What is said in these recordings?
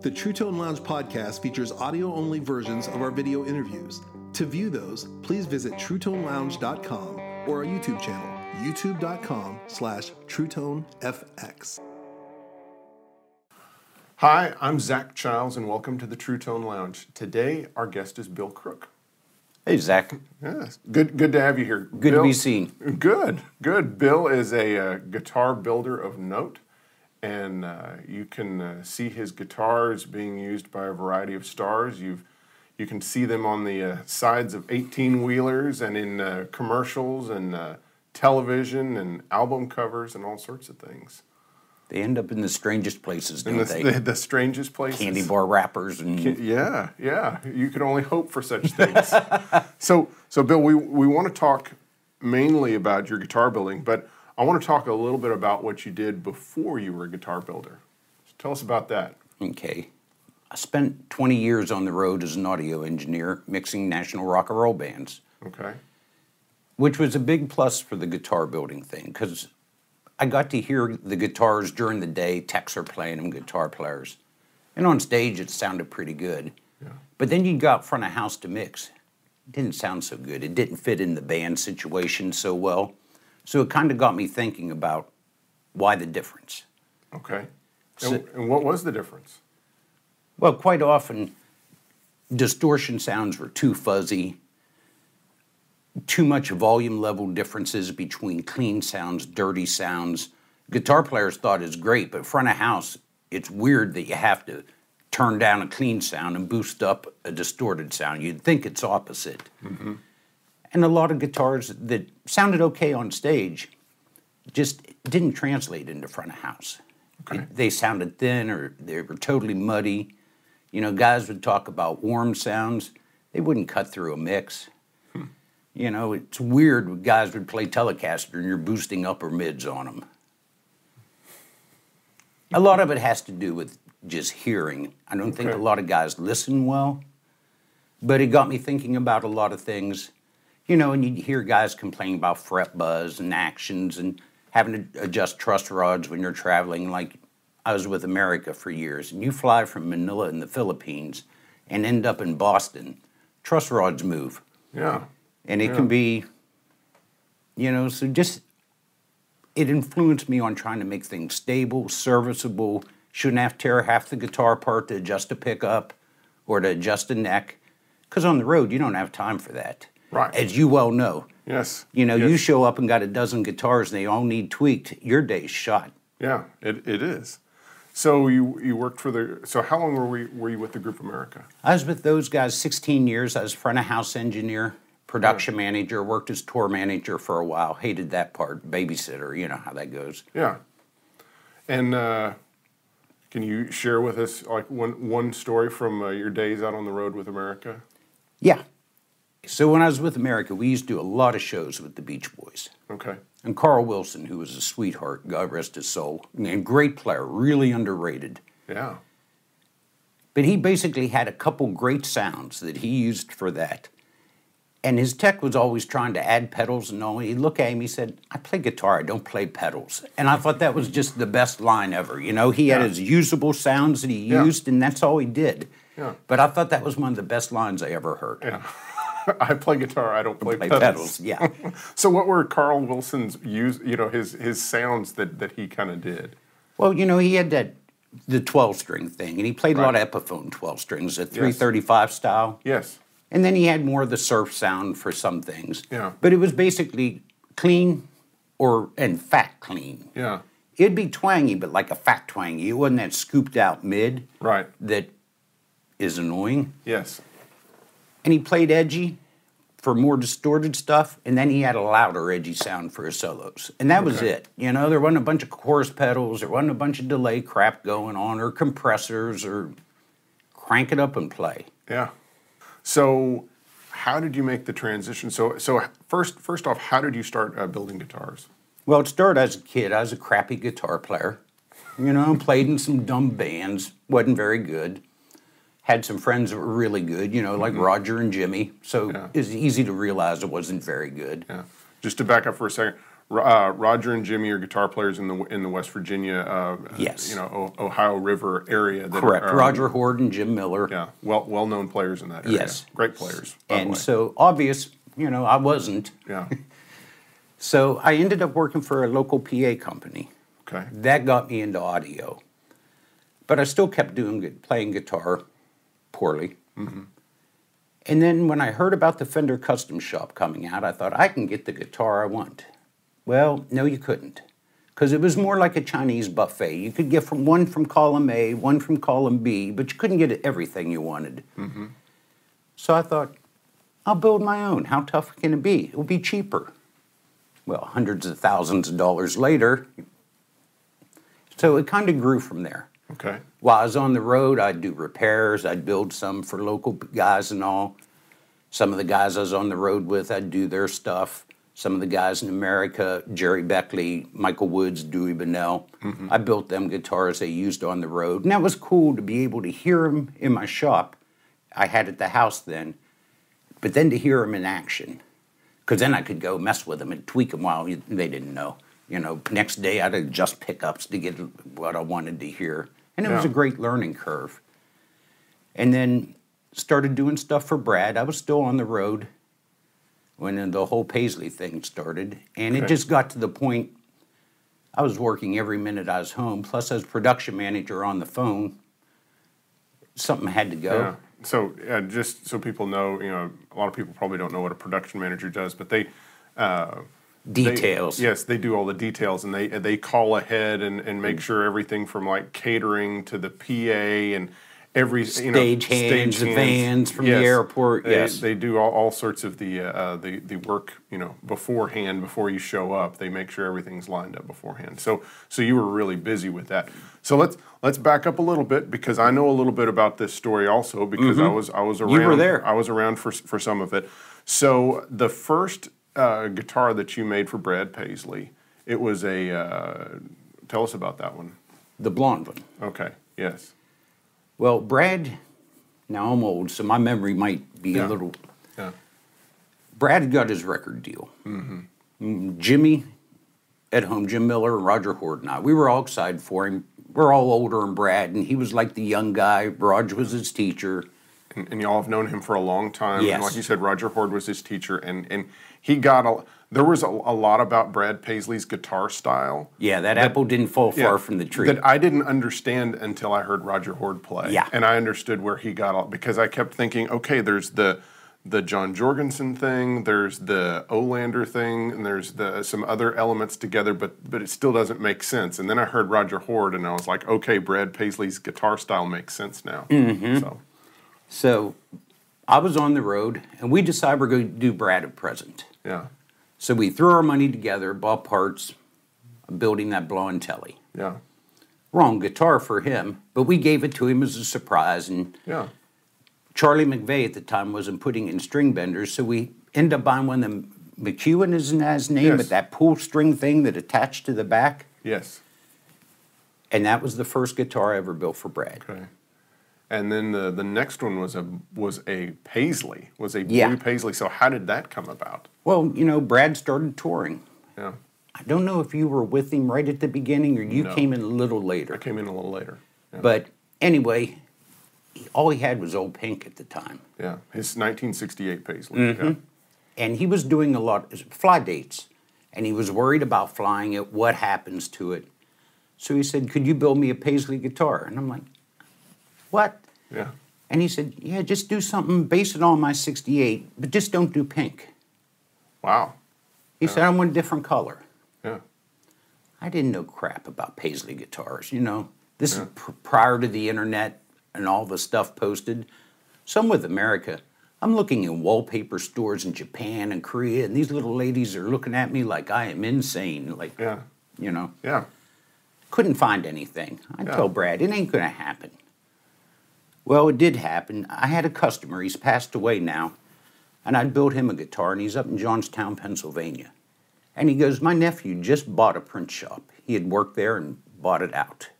The True Tone Lounge podcast features audio only versions of our video interviews. To view those, please visit truetonelounge.com or our YouTube channel, youtube.com slash truetonefx. Hi, I'm Zach Childs, and welcome to the True Tone Lounge. Today, our guest is Bill Crook. Hey, Zach. Yes, good, good to have you here. Good to be seen. Good, good. Bill is a uh, guitar builder of note, and uh, you can uh, see his guitars being used by a variety of stars. You've you can see them on the uh, sides of 18 wheelers and in uh, commercials and uh, television and album covers and all sorts of things. They end up in the strangest places, don't the, they? the, the strangest places. Candy bar wrappers and Yeah, yeah. You can only hope for such things. so, so Bill, we we want to talk mainly about your guitar building, but I want to talk a little bit about what you did before you were a guitar builder. So tell us about that. okay. I spent 20 years on the road as an audio engineer mixing national rock and roll bands, Okay. which was a big plus for the guitar building thing because I got to hear the guitars during the day. Techs are playing them, guitar players, and on stage it sounded pretty good. Yeah. But then you go got front of house to mix. It didn't sound so good. It didn't fit in the band situation so well. So it kind of got me thinking about why the difference. Okay. So- And, and what was the difference? Well, quite often, distortion sounds were too fuzzy, too much volume level differences between clean sounds, dirty sounds. Guitar players thought it's great, but front of house, it's weird that you have to turn down a clean sound and boost up a distorted sound. You'd think it's opposite. Mm-hmm. And a lot of guitars that sounded okay on stage just didn't translate into front of house. Okay. It- they sounded thin or they were totally muddy. You know, guys would talk about warm sounds. They wouldn't cut through a mix. Hmm. You know, it's weird when guys would play Telecaster and you're boosting upper mids on them. A lot of it has to do with just hearing. I don't think a lot of guys listen well, but it got me thinking about a lot of things. You know, and you'd hear guys complain about fret buzz and actions and having to adjust truss rods when you're traveling. Like I was with America for years, and you fly from Manila in the Philippines and end up in Boston, truss rods move Yeah. and it Yeah. can be you know so just it influenced me on trying to make things stable serviceable shouldn't have to tear half the guitar apart to adjust a pickup or to adjust a neck because on the road you don't have time for that Right. as you well know Yes. you know yes. you show up and got a dozen guitars and they all need tweaked your day's shot Yeah, it, it is. So you you worked for the. So how long were we were you with the Group America? I was with those guys 16 years. I was front of house engineer, production manager, worked as tour manager for a while. Hated that part, babysitter. You know how that goes. Yeah. And uh, can you share with us like one one story from uh, your days out on the road with America? Yeah. So when I was with America, we used to do a lot of shows with the Beach Boys. Okay. And Carl Wilson, who was a sweetheart, God rest his soul, and great player, really underrated. Yeah. But he basically had a couple great sounds that he used for that. And his tech was always trying to add pedals and all. He'd look at him, he said, I play guitar, I don't play pedals. And I thought that was just the best line ever. You know, he had his usable sounds that he Yeah. used, and that's all he did. Yeah. But I thought that was one of the best lines I ever heard. Yeah. I play guitar. I don't play, Play pedals. pedals, yeah. So what were Carl Wilson's use? You know his his sounds that that he kind of did. Well, you know, he had that the 12 string thing, and he played a lot of Epiphone 12 strings, the 335 style. Yes. And then he had more of the surf sound for some things. Yeah. But it was basically clean or and fat clean. Yeah. It'd be twangy, but like a fat twangy. It wasn't that scooped out mid Right. that is annoying. Yes. And he played edgy for more distorted stuff, and then he had a louder, edgy sound for his solos. And that was it. You know, there wasn't a bunch of chorus pedals, there wasn't a bunch of delay crap going on, or compressors, or crank it up and play. Yeah. So how did you make the transition? So so first first off, how did you start uh, building guitars? Well, it started as a kid. I was a crappy guitar player. You know, played in some dumb bands, wasn't very good. Had some friends that were really good, you know, like Roger and Jimmy. So Mm-hmm. Yeah. it was easy to realize it wasn't very good. Yeah. Just to back up for a second, uh, Roger and Jimmy are guitar players in the in the West Virginia, uh, Yes. you know, o- Ohio River area. That Correct. Are, Roger Horde and Jim Miller. Yeah, well well known players in that area. Yes. great players. And so obvious, you know, I wasn't. yeah, So I ended up working for a local PA company. okay, That got me into audio. But I still kept doing playing guitar poorly. Mm-hmm. And then when I heard about the Fender Custom Shop coming out, I thought I can get the guitar I want. Well, no, you couldn't, because it was more like a Chinese buffet. You could get from one from column A, one from column B, but you couldn't get everything you wanted. Mm-hmm. So I thought, I'll build my own. How tough can it be? It will be cheaper. Well, hundreds of thousands of dollars later. So it kind of grew from there. Okay, While I was on the road, I'd do repairs, I'd build some for local guys and all. Some of the guys I was on the road with, I'd do their stuff. Some of the guys in America, Gerry Beckley, Michael Woods, Dewey Bunnell, mm-hmm. I built them guitars they used on the road. And that was cool to be able to hear them in my shop. I had at the house then, but then to hear them in action. Because then I could go mess with them and tweak them while they didn't know. You know, next day I'd adjust pickups to get what I wanted to hear. And it was a great learning curve. And then started doing stuff for Brad. I was still on the road when the whole Paisley thing started. And it just got to the point I was working every minute I was home. Plus, as production manager on the phone, something had to go. yeah. So uh, just so people know, you know, a lot of people probably don't know what a production manager does, but they. Uh, they- Details. yes, they do all the details, and they they call ahead and, and make sure everything from like catering to the PA and every you know Stage hands, the vans from the airport, They, yes. they do all, all sorts of the uh, the the work you know beforehand before you show up. They make sure everything's lined up beforehand. So so you were really busy with that. So let's let's back up a little bit because I know a little bit about this story also because I was I was around. Mm-hmm. were there. I was around for for some of it. So the first uh, guitar that you made for Brad Paisley, it was a. Uh, tell us about that one. The blonde one. Okay. Yes. Well, Brad, now I'm old, so my memory might be Yeah. a little. Yeah. Brad got his record deal. Mm-hmm. Jimmy at home, Jim Miller, and Roger Horde and I, we were all excited for him. We're all older than Brad, and he was like the young guy. Roger was his teacher. And, and y'all have known him for a long time. Yes. And like you said, Roger Horde was his teacher, and and he got a. There was a, a lot about Brad Paisley's guitar style. Yeah, that, apple didn't fall far from the tree. That I didn't understand until I heard Roger Horde play. Yeah. And I understood where he got all because I kept thinking, okay, there's the the John Jorgensen thing, there's the Olander thing, and there's the some other elements together, but but it still doesn't make sense. And then I heard Roger Horde, and I was like, okay, Brad Paisley's guitar style makes sense now. Mm-hmm. So so I was on the road, and we decided we're going to do Brad a present. yeah, So we threw our money together, bought parts, building that blonde telly. yeah, Wrong guitar for him, but we gave it to him as a surprise. And yeah, Charlie McVeigh at the time wasn't putting in string benders, so we ended up buying one of them. McEwen isn't his name, Yes. but that pull string thing that attached to the back. yes, And that was the first guitar I ever built for Brad. okay. And then the the next one was a was a Paisley, was a blue Yeah. Paisley. So how did that come about? Well, you know, Brad started touring. Yeah, I don't know if you were with him right at the beginning or you No. came in a little later. I came in a little later. Yeah. But anyway, all he had was old pink at the time. Yeah, his 1968 Paisley. Mm-hmm. Yeah. and he was doing a lot of fly dates and he was worried about flying it what happens to it so he said could you build me a paisley guitar and i'm like what Yeah. and he said yeah just do something base it on my 68 but just don't do pink Wow. he said i want a different color Yeah. i didn't know crap about paisley guitars you know this is pr- prior to the internet and all the stuff posted some with america i'm looking in wallpaper stores in japan and korea and these little ladies are looking at me like i am insane like Yeah. you know Yeah. couldn't find anything i Yeah. told brad it ain't gonna happen well it did happen. I had a customer. He's passed away now and i'd built him a guitar and he's up in johnstown pennsylvania. And he goes my nephew just bought a print shop. He had worked there and bought it out.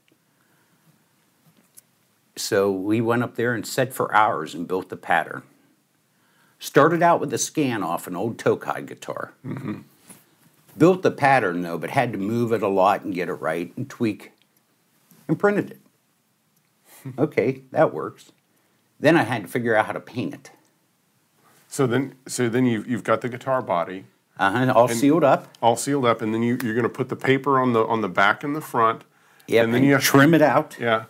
So we went up there and sat for hours and built the pattern. Started out with a scan off an old tokai guitar. Mm-hmm. Built the pattern though, but had to move it a lot and get it right and tweak and printed it. Okay, that works. Then I had to figure out how to paint it. So then, so then you've, you've got the guitar body Uh-huh, all sealed up. all sealed up, and then you, you're going to put the paper on the on the back and the front. Yeah, and then you have to- trim it out. Yeah,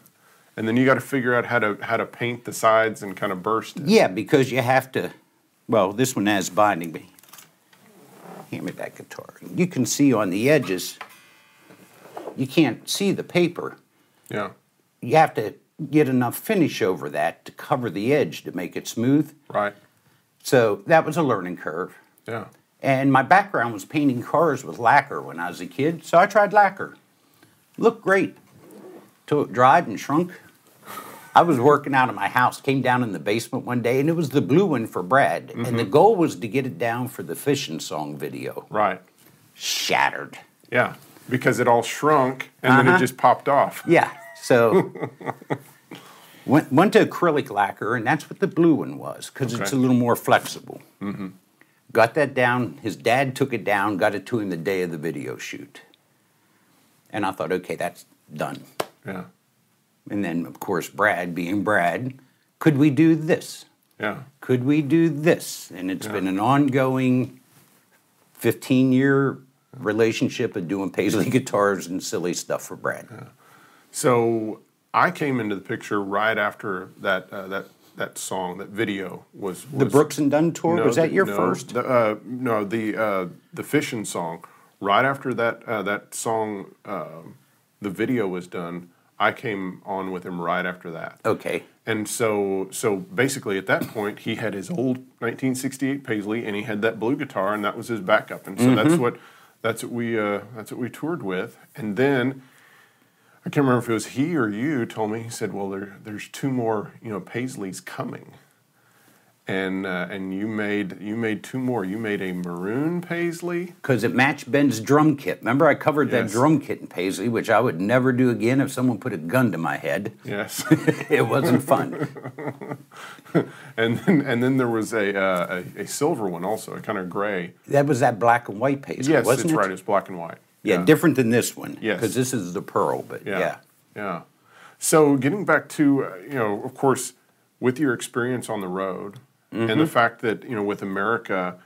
and then you got to figure out how to how to paint the sides and kind of burst it. Yeah, because you have to. Well, this one has binding, but hand me that guitar. You can see on the edges. You can't see the paper. Yeah, You have to get enough finish over that to cover the edge to make it smooth. right. So that was a learning curve. Yeah, And my background was painting cars with lacquer when I was a kid, so I tried lacquer. Looked great. Till it dried and shrunk. I was working out of my house, came down in the basement one day, and it was the blue one for Brad. And the goal was to get it down for the fishing song video. right. Shattered. Yeah, because it all shrunk and then Uh-huh. it just popped off. Yeah, so went, went to acrylic lacquer, and that's what the blue one was, because it's a little more flexible. Mm-hmm. Got that down. His dad took it down, got it to him the day of the video shoot. And I thought, okay, that's done. Yeah, And then, of course, Brad, being Brad, could we do this? yeah, Could we do this? And it's Yeah. been an ongoing 15 year relationship of doing Paisley guitars and silly stuff for Brad. So I came into the picture right after that uh, that that song, that video was, was The Brooks and Dunn tour, No, was that your no, first? The, uh, no, the uh, the fishing song. Right after that uh, that song, um the video was done. I came on with him right after that. Okay. And so, so basically, at that point, he had his old 1968 Paisley, and he had that blue guitar, and that was his backup. And so that's what that's what we uh, that's what we toured with. And then I can't remember if it was he or you told me. He said, "Well, there there's two more, you know, Paisleys coming." And uh, and you made you made two more. You made a maroon Paisley. Because it matched Ben's drum kit. Remember, I covered that drum kit in Paisley, which I would never do again if someone put a gun to my head. Yes. it wasn't fun. and then and then there was a uh, a, a silver one also, a kind of gray. That was that black and white Paisley, Yes, it's it? right. It's black and white. Yeah, different than this one. Yes. Because this is the pearl, but Yeah. yeah. Yeah. So getting back to uh, you know, of course, with your experience on the road and Mm-hmm. the fact that you know with America,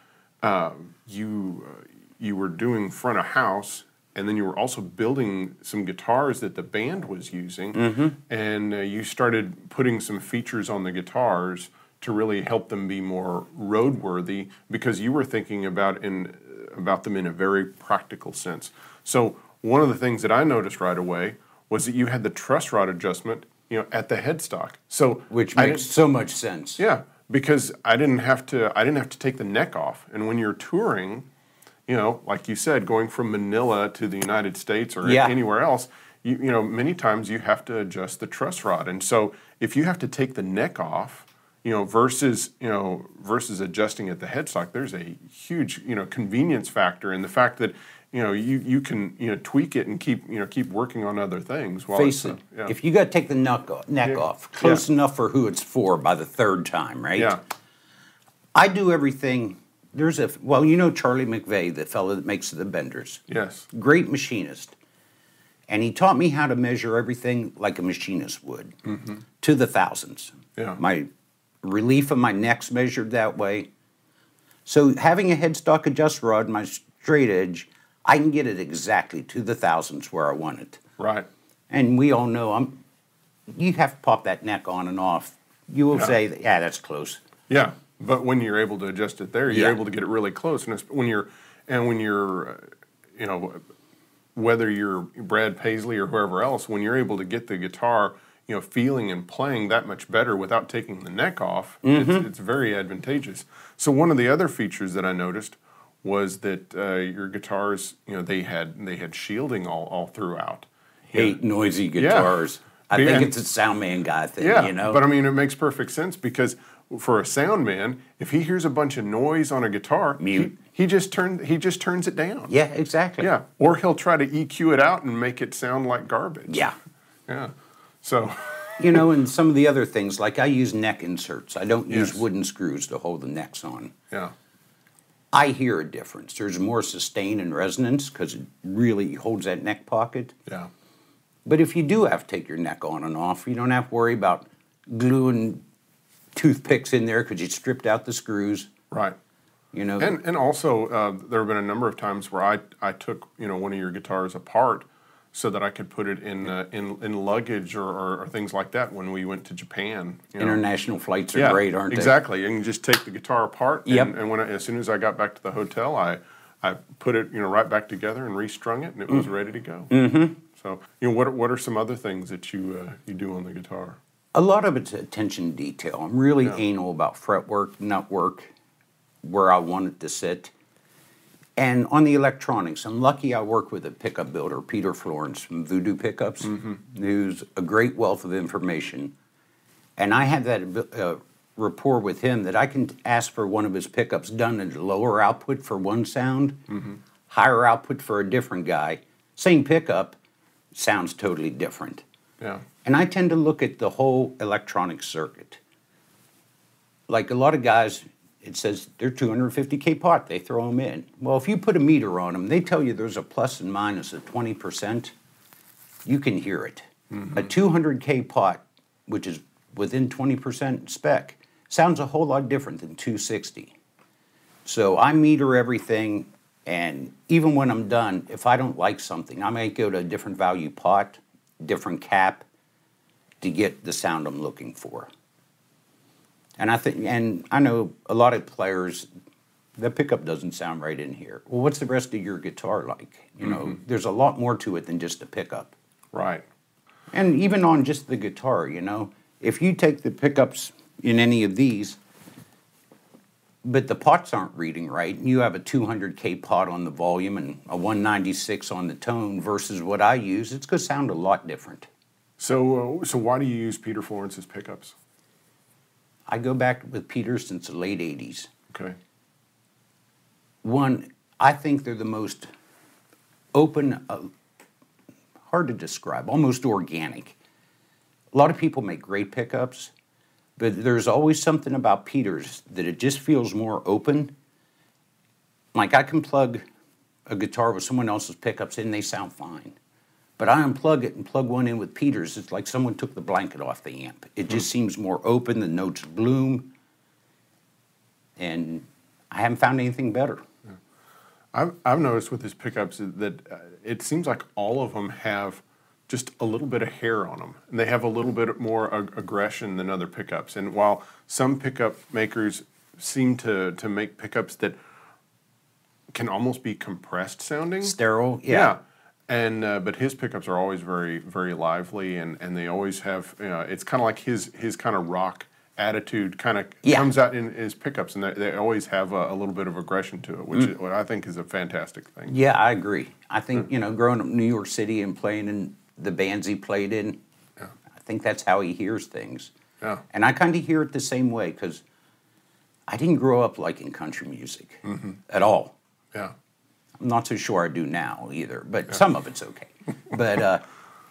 um, you uh, you were doing front of house. And then you were also building some guitars that the band was using, Mm-hmm. and uh, you started putting some features on the guitars to really help them be more roadworthy because you were thinking about in about them in a very practical sense. So one of the things that I noticed right away was that you had the truss rod adjustment, you know, at the headstock. So Which makes so much sense. yeah, because I didn't have to I didn't have to take the neck off. And when you're touring, you know, like you said, going from Manila to the United States or Yeah. anywhere else, you, you know, many times you have to adjust the truss rod. And so if you have to take the neck off, you know, versus, you know, versus adjusting at the headstock, there's a huge, you know, convenience factor in the fact that, you know, you, you can, you know, tweak it and keep, you know, keep working on other things while Face it. yeah. If you got to take the neck off, neck Yeah. off, close Yeah. enough for who it's for by the third time, right? yeah. I do everything. There's a well, you know Charlie McVeigh, the fellow that makes the benders. Yes. great machinist. And he taught me how to measure everything like a machinist would to the thousands. Mm-hmm. Yeah. My relief of my neck's measured that way. So having a headstock adjust rod, my straight edge, I can get it exactly to the thousands where I want it. Right. And we all know I'm you have to pop that neck on and off. You will Yeah. say, that, yeah, that's close. Yeah, but when you're able to adjust it there, you're Yeah. able to get it really close. And it's, when you're, and when you're, you know, whether you're Brad Paisley or whoever else, when you're able to get the guitar, you know, feeling and playing that much better without taking the neck off, it's, it's very advantageous. So one of the other features that I noticed was that uh, your guitars, you know, they had they had shielding all all throughout. Hate noisy guitars. I Yeah. think it's a sound man guy thing, Yeah, you know? but I mean, it makes perfect sense because for a sound man, if he hears a bunch of noise on a guitar, Mute. He, he just turn he just turns it down. yeah, exactly. yeah, or he'll try to EQ it out and make it sound like garbage. Yeah. yeah. So, You know, and some of the other things, like I use neck inserts. I don't use Yes. wooden screws to hold the necks on. yeah, I hear a difference. There's more sustain and resonance because it really holds that neck pocket. Yeah. But if you do have to take your neck on and off, you don't have to worry about gluing toothpicks in there because you stripped out the screws. Right. You know, And and also uh, there have been a number of times where I I took you know one of your guitars apart so that I could put it in uh, in in luggage or, or, or things like that when we went to Japan. you know. international flights are great, aren't they? exactly. You can just take the guitar apart, Yep. and, and when I, as soon as I got back to the hotel, I I put it you know right back together and restrung it, and it was ready to go. Mm-hmm. So you know what are, what are some other things that you uh, you do on the guitar? A lot of it's attention to detail. I'm really Yeah. anal about fretwork, nut work, where I want it to sit. And on the electronics, I'm lucky I work with a pickup builder, Peter Florance from Voodoo Pickups, who's a great wealth of information. And I have that uh, rapport with him that I can ask for one of his pickups done at a lower output for one sound, higher output for a different guy. Same pickup, sounds totally different. Yeah. And I tend to look at the whole electronic circuit. Like a lot of guys, it says they're 250k pot, they throw them in. Well, if you put a meter on them, they tell you there's a plus and minus of 20%. You can hear it. Mm-hmm. A 200k pot, which is within 20% spec, sounds a whole lot different than 260. So I meter everything, and even when I'm done, if I don't like something, I might go to a different value pot, different cap, to get the sound I'm looking for. And I think, and I know a lot of players, the pickup doesn't sound right in here. Well, what's the rest of your guitar like? You know, there's a lot more to it than just a pickup. Right. And even on just the guitar, you know, if you take the pickups in any of these, but the pots aren't reading right, and you have a 200k pot on the volume and a 196 on the tone versus what I use, it's going to sound a lot different. So uh, so why do you use Peter Florance's pickups? I go back with Peter since the late 80s. Okay. One, I think they're the most open, uh, hard to describe, almost organic. A lot of people make great pickups, but there's always something about Peter's that it just feels more open. Like I can plug a guitar with someone else's pickups in, they sound fine. But I unplug it and plug one in with Peter's, it's like someone took the blanket off the amp. It just seems more open, the notes bloom, and I haven't found anything better. I've, I've noticed with these pickups that uh, it seems like all of them have just a little bit of hair on them, and they have a little bit more ag- aggression than other pickups. And while some pickup makers seem to to make pickups that can almost be compressed sounding, Sterile, yeah. yeah. And uh, but his pickups are always very very lively, and, and they always have. You know, it's kind of like his his kind of rock attitude kind of Yeah. comes out in his pickups, and they, they always have a, a little bit of aggression to it, which Mm. is, what I think is a fantastic thing. Yeah, I agree. I think, you know, growing up in New York City and playing in the bands he played in, Yeah. I think that's how he hears things. Yeah. And I kind of hear it the same way because I didn't grow up liking country music at all. Yeah. I'm not so sure I do now either, but some of it's okay. but uh,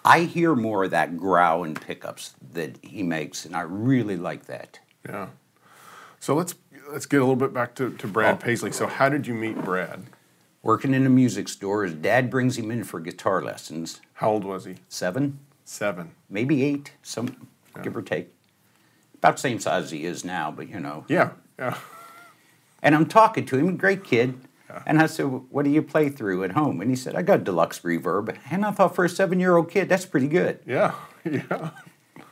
I hear more of that growl and pickups that he makes, and I really like that. Yeah. So let's let's get a little bit back to, to Brad Oh. Paisley. So how did you meet Brad? Working in a music store, his dad brings him in for guitar lessons. How old was he? Seven, Seven. maybe eight, some give or take. About the same size as he is now, but you know. Yeah. Yeah. And I'm talking to him, great kid. And I said, What do you play through at home? And he said, I got deluxe reverb. And I thought, for a seven year old kid, that's pretty good. Yeah. Yeah.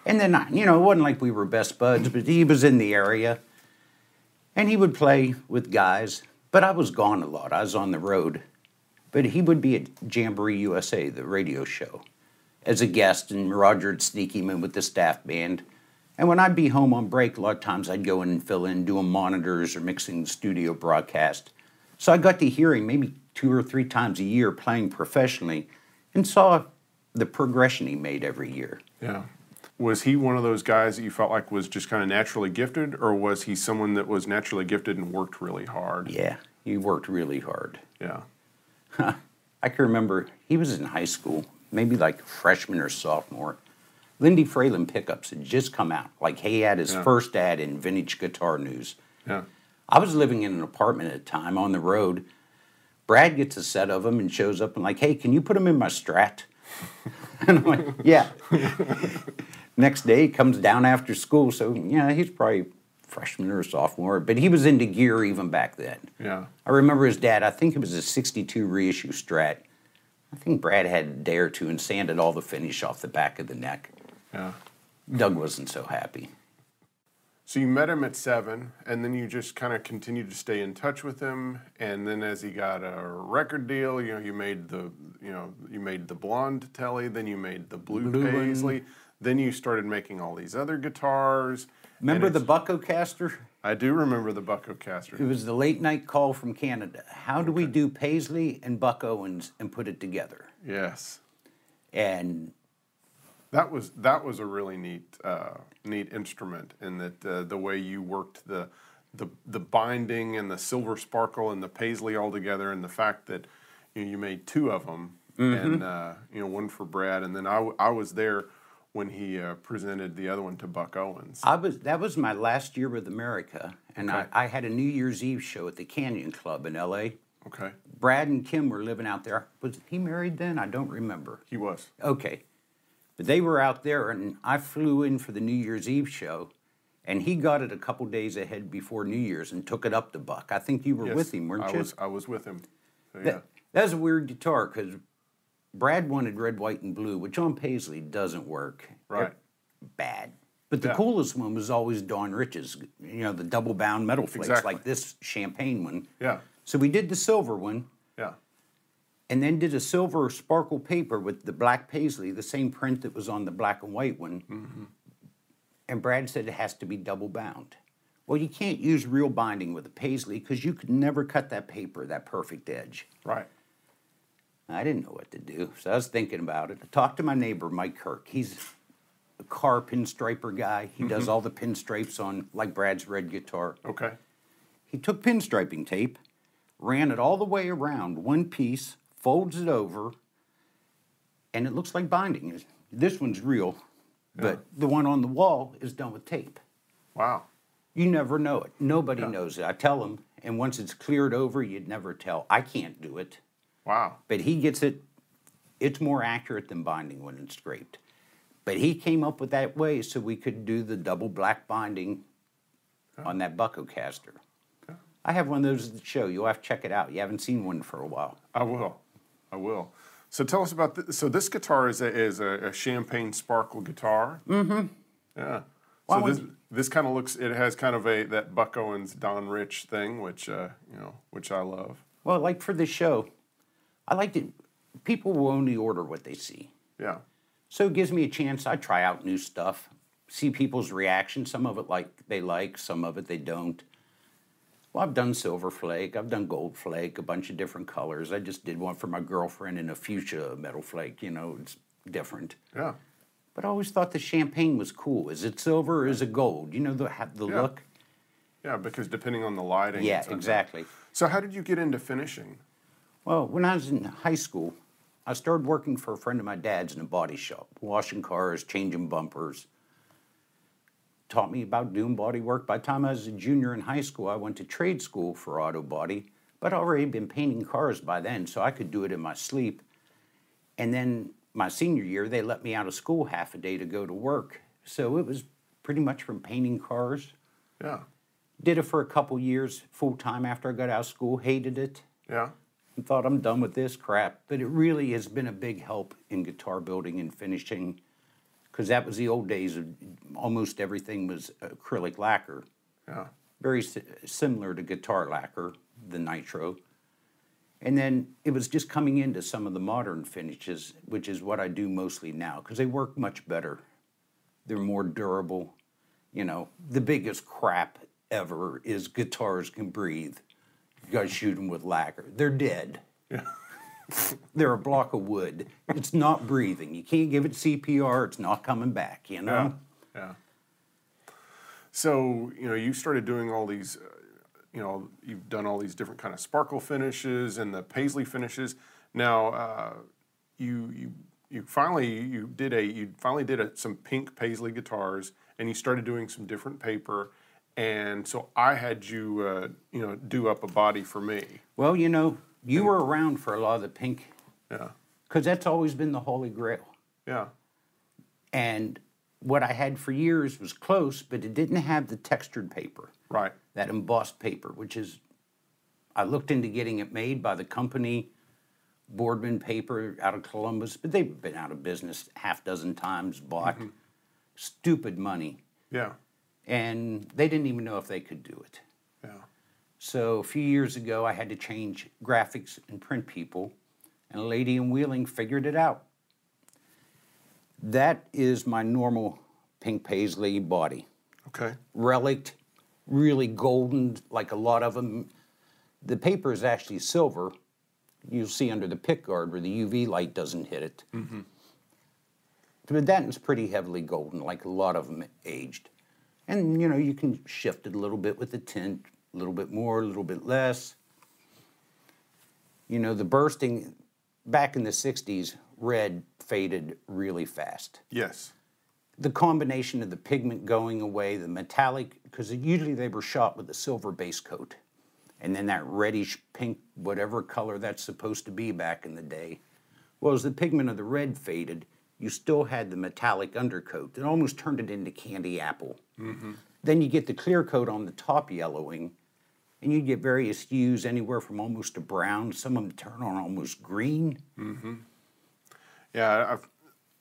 And then, I- you know, it wasn't like we were best buds, but he was in the area. And he would play with guys. But I was gone a lot, I was on the road. But he would be at Jamboree USA, the radio show, as a guest, and Roger would sneak him in with the staff band. And when I'd be home on break, a lot of times I'd go in and fill in, doing monitors or mixing the studio broadcast. So I got to hear him maybe two or three times a year playing professionally and saw the progression he made every year. Yeah. Was he one of those guys that you felt like was just kind of naturally gifted, or was he someone that was naturally gifted and worked really hard? Yeah, he worked really hard. Yeah. I can remember he was in high school, maybe like freshman or sophomore. Lindy Fralin pickups had just come out. Like he had his Yeah. first ad in Vintage Guitar News. Yeah. I was living in an apartment at the time on the road. Brad gets a set of them and shows up and like, hey, can you put them in my Strat? and I'm like, yeah. Next day, he comes down after school, so yeah, he's probably freshman or sophomore, but he was into gear even back then. Yeah. I remember his dad. I think it was a '62 reissue Strat. I think Brad had a day or two and sanded all the finish off the back of the neck. Yeah. Doug wasn't so happy. So you met him at seven, and then you just kind of continued to stay in touch with him. And then as he got a record deal, you know, you made the, you know, you made the blonde Telly, then you made the blue, Blue one. paisley, then you started making all these other guitars. Remember the Bucko caster? I do remember the Bucko caster. It was the late night call from Canada. How do we do Paisley and Buck Owens and put it together? Yes. And That was that was a really neat uh, neat instrument in that uh, the way you worked the the the binding and the silver sparkle and the paisley all together and the fact that you, know, you made two of them and uh, you know one for Brad and then I, w- I was there when he uh, presented the other one to Buck Owens. I was that was my last year with America, and Okay. I, I had a New Year's Eve show at the Canyon Club in L.A. Okay, Brad and Kim were living out there. Was he married then? I don't remember. he was. Okay. But they were out there, and I flew in for the New Year's Eve show, and he got it a couple days ahead before New Year's and took it up to Buck. I think you were Yes, with him, weren't I you? was I was with him. So, yeah. That, that's a weird guitar because Brad wanted red, white, and blue, which on Paisley doesn't work. Right. Bad. But the Yeah. coolest one was always Don Rich's, you know, the double bound metal flakes, Exactly. like this champagne one. Yeah. So we did the silver one. And then did a silver sparkle paper with the black paisley, the same print that was on the black and white one. Mm-hmm. And Brad said it has to be double bound. Well, you can't use real binding with a paisley because you could never cut that paper that perfect edge. Right. I didn't know what to do, so I was thinking about it. I talked to my neighbor, Mike Kirk. He's a car pinstriper guy. He Mm-hmm. does all the pinstripes on like Brad's red guitar. Okay. He took pinstriping tape, ran it all the way around one piece, folds it over, and it looks like binding. This one's real, but the one on the wall is done with tape. Wow. You never know it. Nobody Yeah. knows it. I tell them, and once it's cleared over, you'd never tell. I can't do it, Wow. but he gets it. It's more accurate than binding when it's scraped. But he came up with that way so we could do the double black binding on that Bucko caster. I have one of those at the show. You'll have to check it out. You haven't seen one for a while. I will. I will. So tell us about this. So this guitar is a, is a, a champagne sparkle guitar. Mm-hmm. Yeah. Well, so this this kind of looks. It has kind of a that Buck Owens Don Rich thing, which uh, you know, which I love. Well, like for this show, I like to. People will only order what they see, Yeah. so it gives me a chance. I try out new stuff, see people's reaction. Some of it like they like, some of it they don't. Well, I've done silver flake, I've done gold flake, a bunch of different colors. I just did one for my girlfriend in a fuchsia metal flake. You know, it's different. Yeah. But I always thought the champagne was cool. Is it silver or is it gold? You know the the Yeah. look. Yeah. Because depending on the lighting. Yeah, exactly. So how did you get into finishing? Well, when I was in high school, I started working for a friend of my dad's in a body shop, washing cars, changing bumpers. Taught me about doing body work. By the time I was a junior in high school, I went to trade school for auto body, but I'd already been painting cars by then, so I could do it in my sleep. And then my senior year, they let me out of school half a day to go to work. So it was pretty much from painting cars. Yeah. Did it for a couple years full time after I got out of school, hated it Yeah. and thought I'm done with this crap. But it really has been a big help in guitar building and finishing, because that was the old days of almost everything was acrylic lacquer, Yeah. very si- similar to guitar lacquer, the nitro. And then it was just coming into some of the modern finishes, which is what I do mostly now, because they work much better. They're more durable. You know, the biggest crap ever is guitars can breathe. You gotta shoot them with lacquer. They're dead. Yeah. They're a block of wood. It's not breathing. You can't give it CPR. It's not coming back. You know. Yeah. So you know, you started doing all these. Uh, you know, you've done all these different kind of sparkle finishes and the paisley finishes. Now, uh, you you you finally you did a you finally did a, some pink paisley guitars, and you started doing some different paper. and so I had you, uh, you know, do up a body for me. Well, you know, you were around for a lot of the pink, Yeah, because that's always been the holy grail. yeah, And what I had for years was close, but it didn't have the textured paper, right. that embossed paper, which is, I looked into getting it made by the company, Boardman Paper out of Columbus, but they've been out of business half dozen times, bought mm-hmm. stupid money, Yeah, and they didn't even know if they could do it. yeah, So a few years ago, I had to change graphics and print people, and a lady in Wheeling figured it out. That is my normal pink paisley body. okay, Relic, really golden, like a lot of them. The paper is actually silver. You'll see under the pick guard where the UV light doesn't hit it. Mm-hmm. But that is pretty heavily golden, like a lot of them aged. And you know, you can shift it a little bit with the tint, a little bit more, a little bit less. You know, the bursting back in the 60s, red faded really fast yes, the combination of the pigment going away, the metallic, because usually they were shot with a silver base coat, and then that reddish pink, whatever color that's supposed to be back in the day. Well, as the pigment of the red faded, you still had the metallic undercoat that almost turned it into candy apple. Mm-hmm. Then you get the clear coat on the top yellowing, and you get various hues anywhere from almost to brown. Some of them turn on almost green. Mm-hmm. Yeah. I've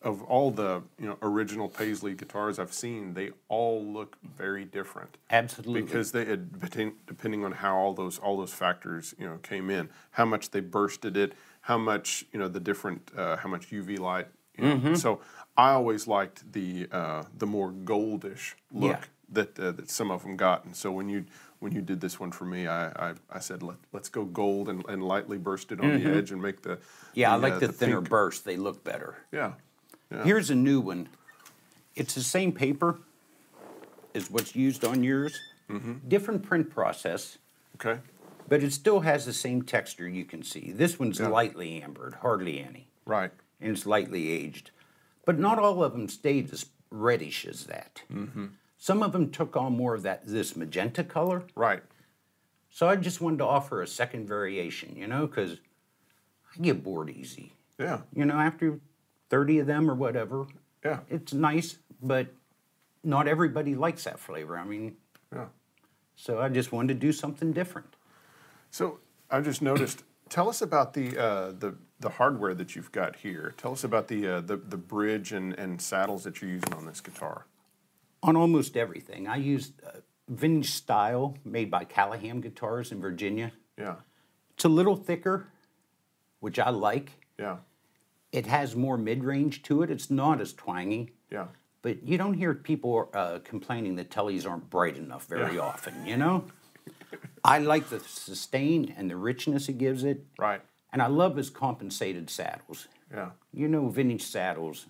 of all the you know original Paisley guitars I've seen, they all look very different. Absolutely. because they had depending, on how all those all those factors you know came in, how much they bursted it, how much you know the different uh, how much UV light. You know. Mm-hmm. So I always liked the uh, the more goldish look Yeah. That uh, that some of them got, and so when you when you did this one for me, I I, I said Let, let's go gold and, and lightly burst it on the edge and make the Mm-hmm. yeah, I like uh, the, thinner pink- bursts, they look better. Yeah, yeah, Here's a new one. It's the same paper as what's used on yours. Different print process, okay, but it still has the same texture you can see. This one's lightly ambered, hardly any, right, and it's lightly aged. But not all of them stayed as reddish as that. Some of them took on more of that this magenta color. right, So I just wanted to offer a second variation, you know, because I get bored easy. yeah, You know, after 30 of them or whatever, yeah, it's nice, but not everybody likes that flavor. I mean, yeah. so I just wanted to do something different. So I just noticed. Tell us about the uh, the the hardware that you've got here. Tell us about the uh, the the bridge and, and saddles that you're using on this guitar. On almost everything, I used uh, vintage style made by Callaham Guitars in Virginia. Yeah, It's a little thicker, which I like. yeah, It has more mid range to it. It's not as twangy, yeah, but you don't hear people uh, complaining that tellies aren't bright enough very Yeah. often, you know? I like the sustain and the richness it gives it. right. And I love his compensated saddles. Yeah, You know, vintage saddles,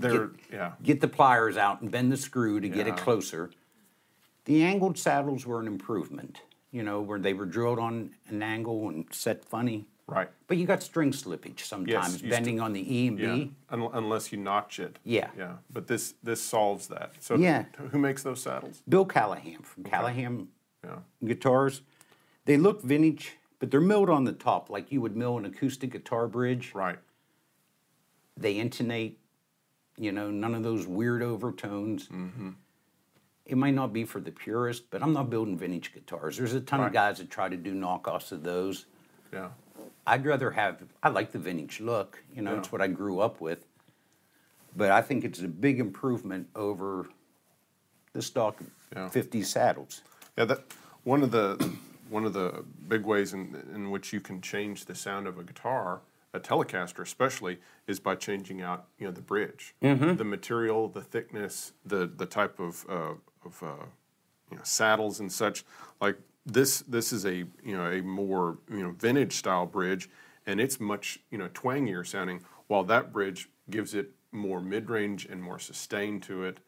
they're yeah, get the pliers out and bend the screw to get it closer. The angled saddles were an improvement, you know, where they were drilled on an angle and set funny. right. But you got string slippage sometimes, you bending on the E and Yeah, B. Un- unless you notch it. Yeah. yeah. But this this solves that. So Yeah. who makes those saddles? Bill Callaham from Callaham Yeah, Guitars. They look vintage, but they're milled on the top like you would mill an acoustic guitar bridge. right. They intonate, you know, none of those weird overtones. Mm-hmm. It might not be for the purist, but I'm not building vintage guitars. There's a ton Right. of guys that try to do knockoffs of those. Yeah, I'd rather have, I like the vintage look, you know, Yeah. it's what I grew up with. But I think it's a big improvement over the stock Yeah. 50 saddles. yeah. That one of the one of the big ways in in which you can change the sound of a guitar, a Telecaster especially, is by changing out you know the bridge, the material, the thickness, the the type of uh, of uh, you know saddles and such. Like this this is a you know a more you know vintage style bridge, and it's much you know twangier sounding. While that bridge gives it more mid range and more sustain to it,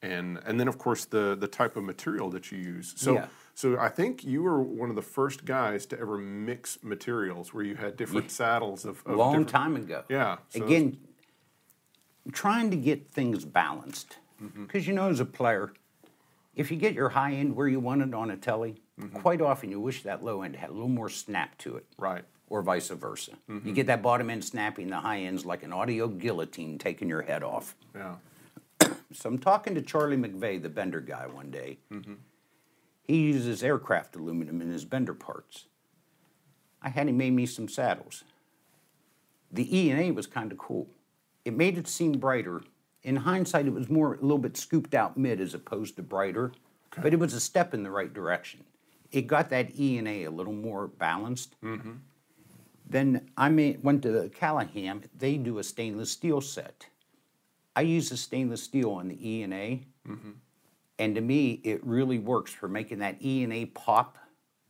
and and then of course the the type of material that you use. So. Yeah. So I think you were one of the first guys to ever mix materials where you had different saddles of, of long time ago. Yeah, so- Again, trying to get things balanced. Mm-hmm. Because you know, as a player, if you get your high end where you want it on a telly, mm-hmm. quite often you wish that low end had a little more snap to it. Right. Or vice versa. Mm-hmm. You get that bottom end snapping, the high end's like an audio guillotine taking your head off. Yeah. So I'm talking to Charlie McVeigh, the bender guy, one day. Mm-hmm. He uses aircraft aluminum in his bender parts. I had him make me some saddles. The E and A was kind of cool. It made it seem brighter. In hindsight, it was more a little bit scooped out mid as opposed to brighter, but it was a step in the right direction. It got that E and A little more balanced. Mm-hmm. Then I made, went to Callaham. They do a stainless steel set. I use the stainless steel on the E and A, mm-hmm. And to me, it really works for making that E and A pop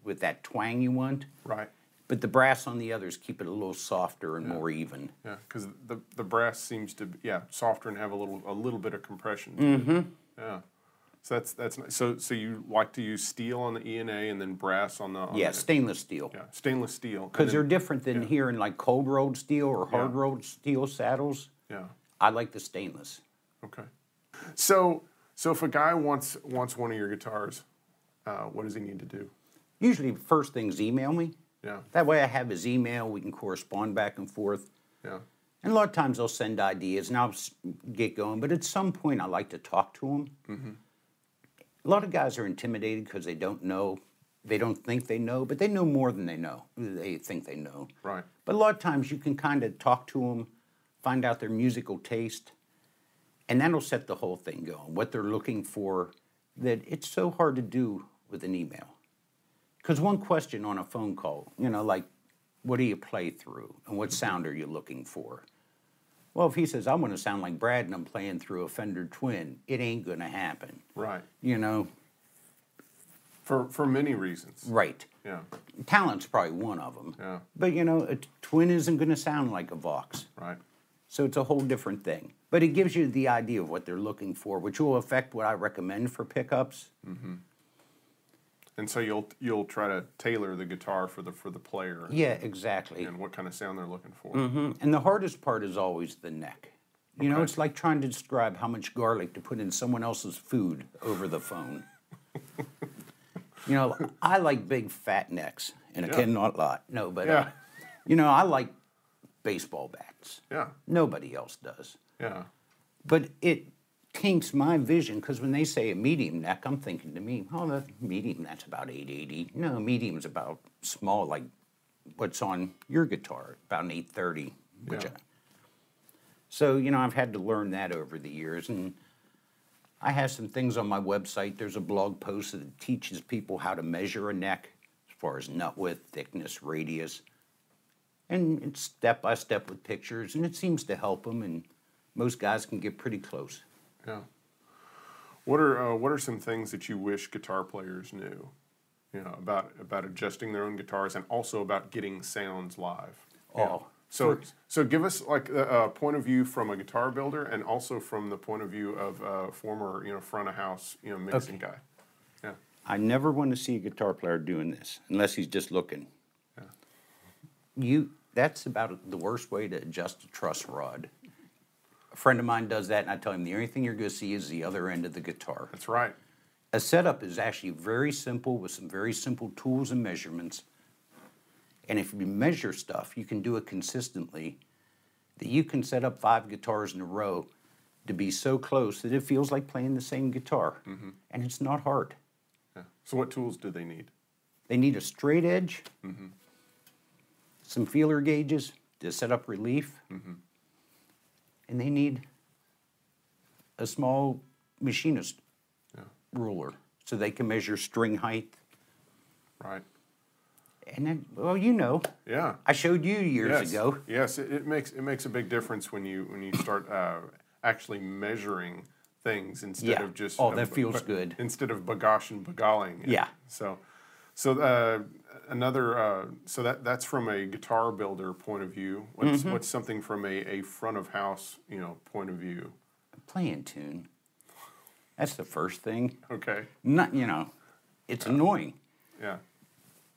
with that twang you want. Right. But the brass on the others keep it a little softer and more even. Yeah, because the the brass seems to be, yeah softer and have a little a little bit of compression. To it. Mm-hmm. Yeah. So that's that's nice. so so you like to use steel on the E and A and then brass on the on Yeah, the, stainless steel. yeah stainless steel Because they're different than here in like cold rolled steel or hard Yeah. rolled steel saddles. yeah I like the stainless. okay. So so if a guy wants wants one of your guitars, uh, what does he need to do? Usually, first things email me. Yeah That way, I have his email. We can correspond back and forth. yeah And a lot of times they'll send ideas and I'll get going. But at some point, I like to talk to them. A lot of guys are intimidated because they don't know, they don't think they know, but they know more than they know. They think they know. right But a lot of times you can kind of talk to them, find out their musical taste, and that'll set the whole thing going. What they're looking for, that it's so hard to do with an email. Because one question on a phone call, you know, like, what do you play through and what sound are you looking for? Well, if he says, I'm going to sound like Brad and I'm playing through a Fender Twin, it ain't going to happen. right You know, for for many reasons. right. Yeah Talent's probably one of them. Yeah. But, you know, a Twin isn't going to sound like a Vox. right So it's a whole different thing. But it gives you the idea of what they're looking for, which will affect what I recommend for pickups. and so you'll you'll try to tailor the guitar for the for the player Yeah, exactly. and what kind of sound they're looking for. Mhm. And the hardest part is always the neck. You know, it's like trying to describe how much garlic to put in someone else's food over the phone. you know, I like big fat necks, and I Yeah. cannot lie. No, but uh, Yeah. you know, I like baseball bats. Yeah Nobody else does. Yeah But it taints my vision because when they say a medium neck, I'm thinking to me, oh, the medium, that's about 880. No, medium's about small, like what's on your guitar, about an 830. Which Yeah. I, so, you know, I've had to learn that over the years. And I have some things on my website. There's a blog post that teaches people how to measure a neck as far as nut width, thickness, radius. And it's step by step with pictures, and it seems to help them. And most guys can get pretty close. Yeah. What are uh, what are some things that you wish guitar players knew? You know about about adjusting their own guitars and also about getting sounds live. Oh, So for- so give us like a, a point of view from a guitar builder and also from the point of view of a former you know front of house you know mixing Okay. guy. Yeah. I never want to see a guitar player doing this unless he's just looking. Yeah. You that's about the worst way to adjust a truss rod. A friend of mine does that, and I tell him the only thing you're going to see is the other end of the guitar. That's right. A setup is actually very simple with some very simple tools and measurements. And if you measure stuff, you can do it consistently that you can set up five guitars in a row to be so close that it feels like playing the same guitar. Mm-hmm. And it's not hard. Yeah. So what tools do they need? They need a straight edge, mm-hmm. some feeler gauges to set up relief, mm-hmm. And they need a small machinist Yeah. ruler so they can measure string height. Right. And then, well, you know, Yeah. I showed you years yes. ago. Yes, it, it makes it makes a big difference when you when you start uh, actually measuring things instead Yeah. of just Oh, uh, that feels good. instead of bagosh and beguiling. Yeah. So, so uh, another uh, so that that's from a guitar builder point of view. What's Mm-hmm. what's something from a, a front of house you know point of view? Playing tune. That's the first thing. Okay. Not, you know, it's annoying. Yeah.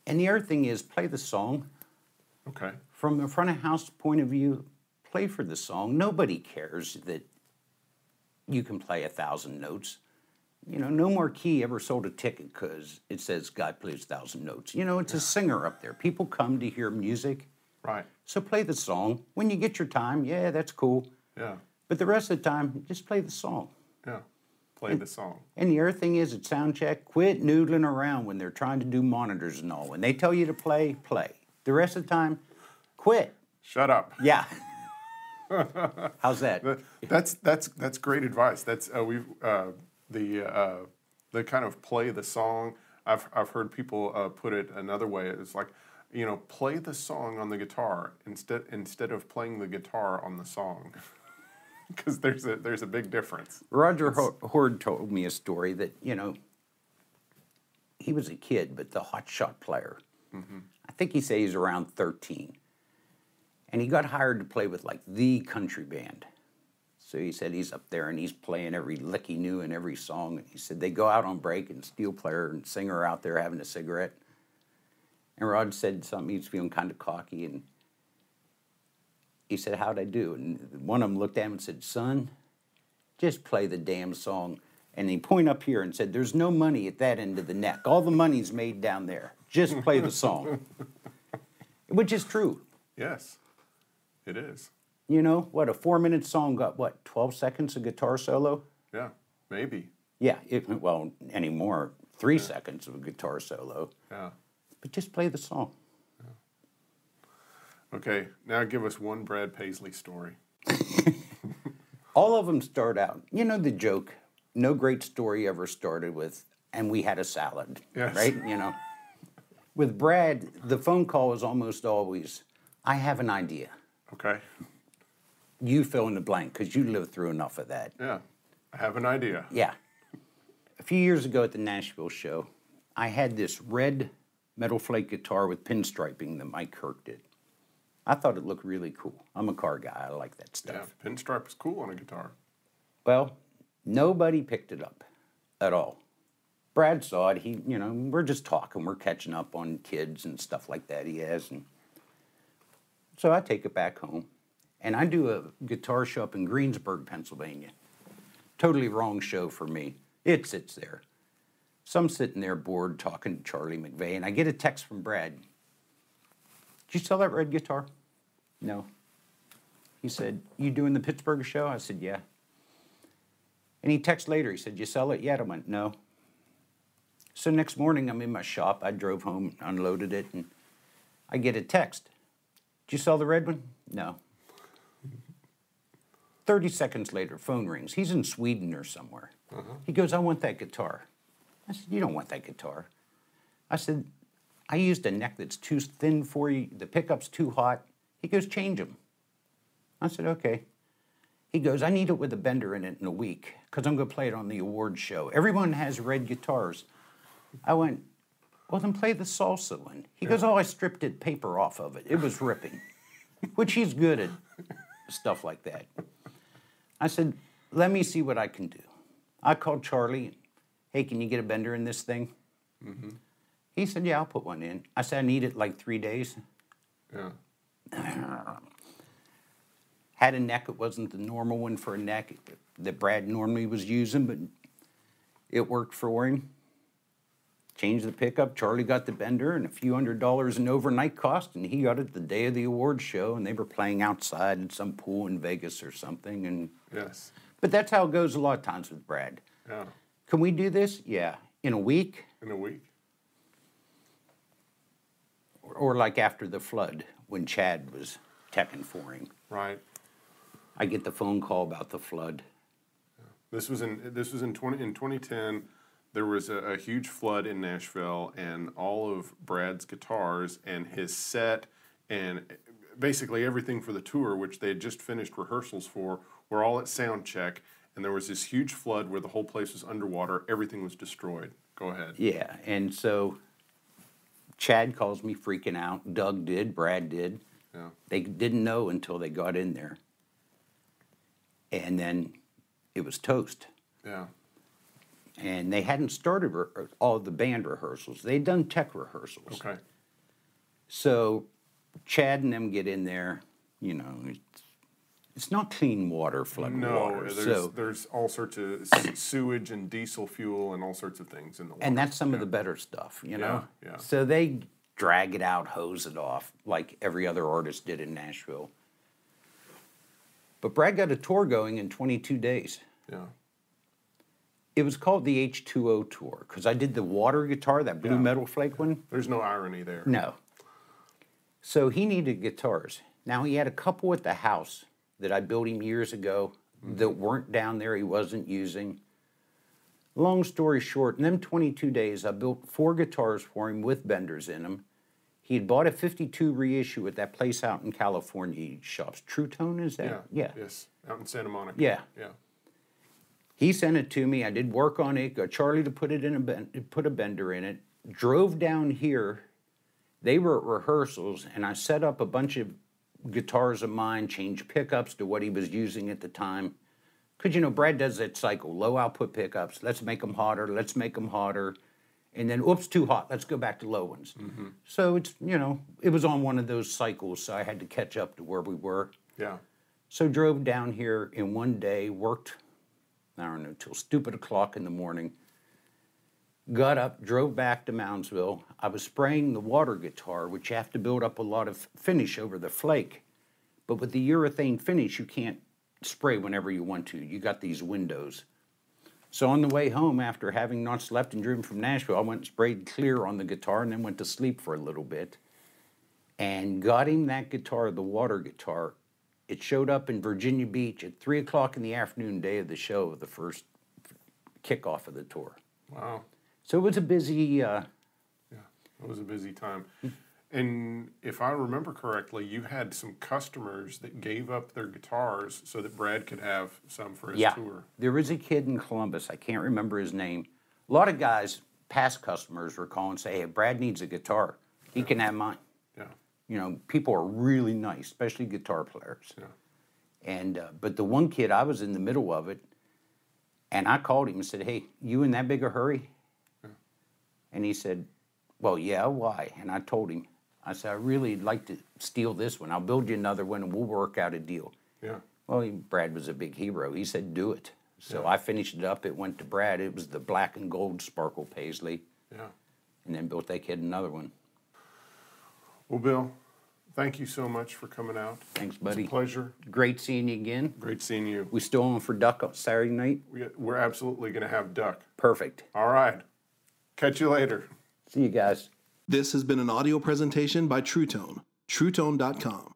And the other thing is play the song. Okay. From a front of house point of view, play for the song. Nobody cares that you can play a thousand notes. You know, no marquee ever sold a ticket because it says God plays thousand notes. You know, it's a singer up there. People come to hear music. Right. So play the song. When you get your time, yeah, that's cool. Yeah. But the rest of the time, just play the song. Yeah. Play the song. And the other thing is at sound check, quit noodling around when they're trying to do monitors and all. When they tell you to play, play. The rest of the time, quit. Shut up. Yeah. How's that? That- That's that's that's great advice. That's uh, we've uh, the uh, the kind of play the song. I've I've heard people uh, put it another way. It's like you know play the song on the guitar instead instead of playing the guitar on the song, because there's a there's a big difference. Roger Ho- Horde told me a story that, you know, he was a kid, but the hot shot player. I think he said he's around 13. And he got hired to play with like the country band. So he said he's up there and he's playing every lick he knew in every song. And he said they go out on break and steel player and singer out there having a cigarette. And Rod said something, he was feeling kind of cocky. And he said, How'd I do? And one of them looked at him and said, Son, just play the damn song. And he pointed up here and said, There's no money at that end of the neck. All the money's made down there. Just play the song. Which is true. Yes, it is. You know, what, a four minute song got what, 12 seconds of guitar solo? Yeah, maybe. Yeah, it, well, anymore, three seconds of a guitar solo. Yeah. But just play the song. Okay, now give us one Brad Paisley story. All of them start out, you know, the joke no great story ever started with, and we had a salad, Yes. right? You know, with Brad, the phone call is almost always, I have an idea. Okay. You fill in the blank because you lived through enough of that. Yeah, I have an idea. Yeah. A few years ago at the Nashville show, I had this red metal flake guitar with pinstriping that Mike Kirk did. I thought it looked really cool. I'm a car guy, I like that Yeah, stuff. pinstripe is cool on a guitar. Well, nobody picked it up at all. Brad saw it. He, you know, we're just talking. We're catching up on kids and stuff like that he has. And so I take it back home and I do a guitar show up in Greensburg, Pennsylvania. Totally wrong show for me. It sits there. So I'm sitting there bored talking to Charlie McVeigh and I get a text from Brad. Did you sell that red guitar? No. He said, You doing the Pittsburgh show? I said, Yeah. And he texted later, he said, You sell it yet? I went, No. So next morning, I'm in my shop. I drove home, unloaded it, and I get a text. Did you sell the red one? No. 30 seconds later, phone rings. He's in Sweden or somewhere. Uh-huh. He goes, I want that guitar. I said, You don't want that guitar. I said, I used a neck that's too thin for you. The pickup's too hot. He goes, Change them. I said, Okay. He goes, I need it with a bender in it in a week because I'm going to play it on the award show. Everyone has red guitars. I went, Well, then play the salsa one. He goes, Oh, I stripped it paper off of it. It was ripping, which he's good at stuff like that. I said, Let me see what I can do. I called Charlie. Hey, can you get a bender in this thing? Mm-hmm. He said, Yeah, I'll put one in. I said, I need it like three days. Yeah. had a neck. It wasn't the normal one for a neck that Brad normally was using, but it worked for him. Changed the pickup. Charlie got the bender and a few hundred dollars in overnight cost, and he got it the day of the awards show, and they were playing outside in some pool in Vegas or something. And Yes. but that's how it goes a lot of times with Brad. Yeah. Can we do this? Yeah, in a week, In a week. or, or like after the flood when Chad was teching for him. Right. I get the phone call about the flood. This was in this was in twenty in twenty ten. There was a, a huge flood in Nashville, and all of Brad's guitars and his set and basically everything for the tour, which they had just finished rehearsals for, were all at sound check. And there was this huge flood where the whole place was underwater. Everything was destroyed. Go ahead. Yeah, and so Chad calls me freaking out. Doug did, Brad did. Yeah. They didn't know until they got in there. And then it was toast. Yeah. And they hadn't started re- all the band rehearsals. They'd done tech rehearsals. Okay. So Chad and them get in there, you know, it's it's not clean water, flood No, water. there's so, there's all sorts of sewage and diesel fuel and all sorts of things in the water. and that's some of the better stuff, you know. Yeah, yeah. So they drag it out, hose it off, like every other artist did in Nashville. But Brad got a tour going in 22 days. yeah, It was called the H2O tour because I did the water guitar, that blue Yeah. metal flake one. there's no irony there. No. So he needed guitars. Now he had a couple at the house that I built him years ago mm. that weren't down there, he wasn't using. Long story short, in them 22 days, I built four guitars for him with benders in them. He had bought a 52 reissue at that place out in California he shops. True Tone, is Yeah, that? Yeah. yes, out in Santa Monica. Yeah. yeah, He sent it to me. I did work on it. Got Charlie to put it in a put a bender in it. Drove down here. They were at rehearsals, and I set up a bunch of guitars of mine, changed pickups to what he was using at the time. Because you know, Brad does that cycle: low output pickups. Let's make them hotter. Let's make them hotter, and then oops, too hot. Let's go back to low ones. Mm-hmm. So it's you know, it was on one of those cycles. So I had to catch up to where we were. yeah. So drove down here in one day, worked, I don't know, till stupid o'clock in the morning. Got up, drove back to Moundsville. I was spraying the water guitar, which you have to build up a lot of finish over the flake. But with the urethane finish, you can't spray whenever you want to. You got these windows. So on the way home, after having not slept and driven from Nashville, I went and sprayed clear on the guitar and then went to sleep for a little bit. And got him that guitar, the water guitar. It showed up in Virginia Beach at three o'clock in the afternoon, day of the show, of the first kickoff of the tour. Wow, So it was a busy. Uh, yeah, it was a busy time. And if I remember correctly, you had some customers that gave up their guitars so that Brad could have some for his yeah, tour. there was a kid in Columbus. I can't remember his name. A lot of guys, past customers, were calling and say, "Hey, Brad needs a guitar. He can have mine." Yeah, You know, people are really nice, especially guitar players. yeah, And uh, but the one kid, I was in the middle of it, and I called him and said, "Hey, you in that big a hurry?" And he said, "Well, yeah. Why?" And I told him, I said, "I really like to steal this one. I'll build you another one, and we'll work out a deal." yeah. Well, he, Brad was a big hero. He said, "Do it." So I finished it up. It went to Brad. It was the black and gold sparkle paisley, Yeah. and then built that kid another one. Well, Bill, thank you so much for coming out. Thanks, It's a buddy. pleasure. Great seeing you again. Great seeing you. We still on for Duck on Saturday night. We, we're absolutely going to have duck. Perfect. All right. Catch you later. See you guys. This has been an audio presentation by True Tone, truetone.com.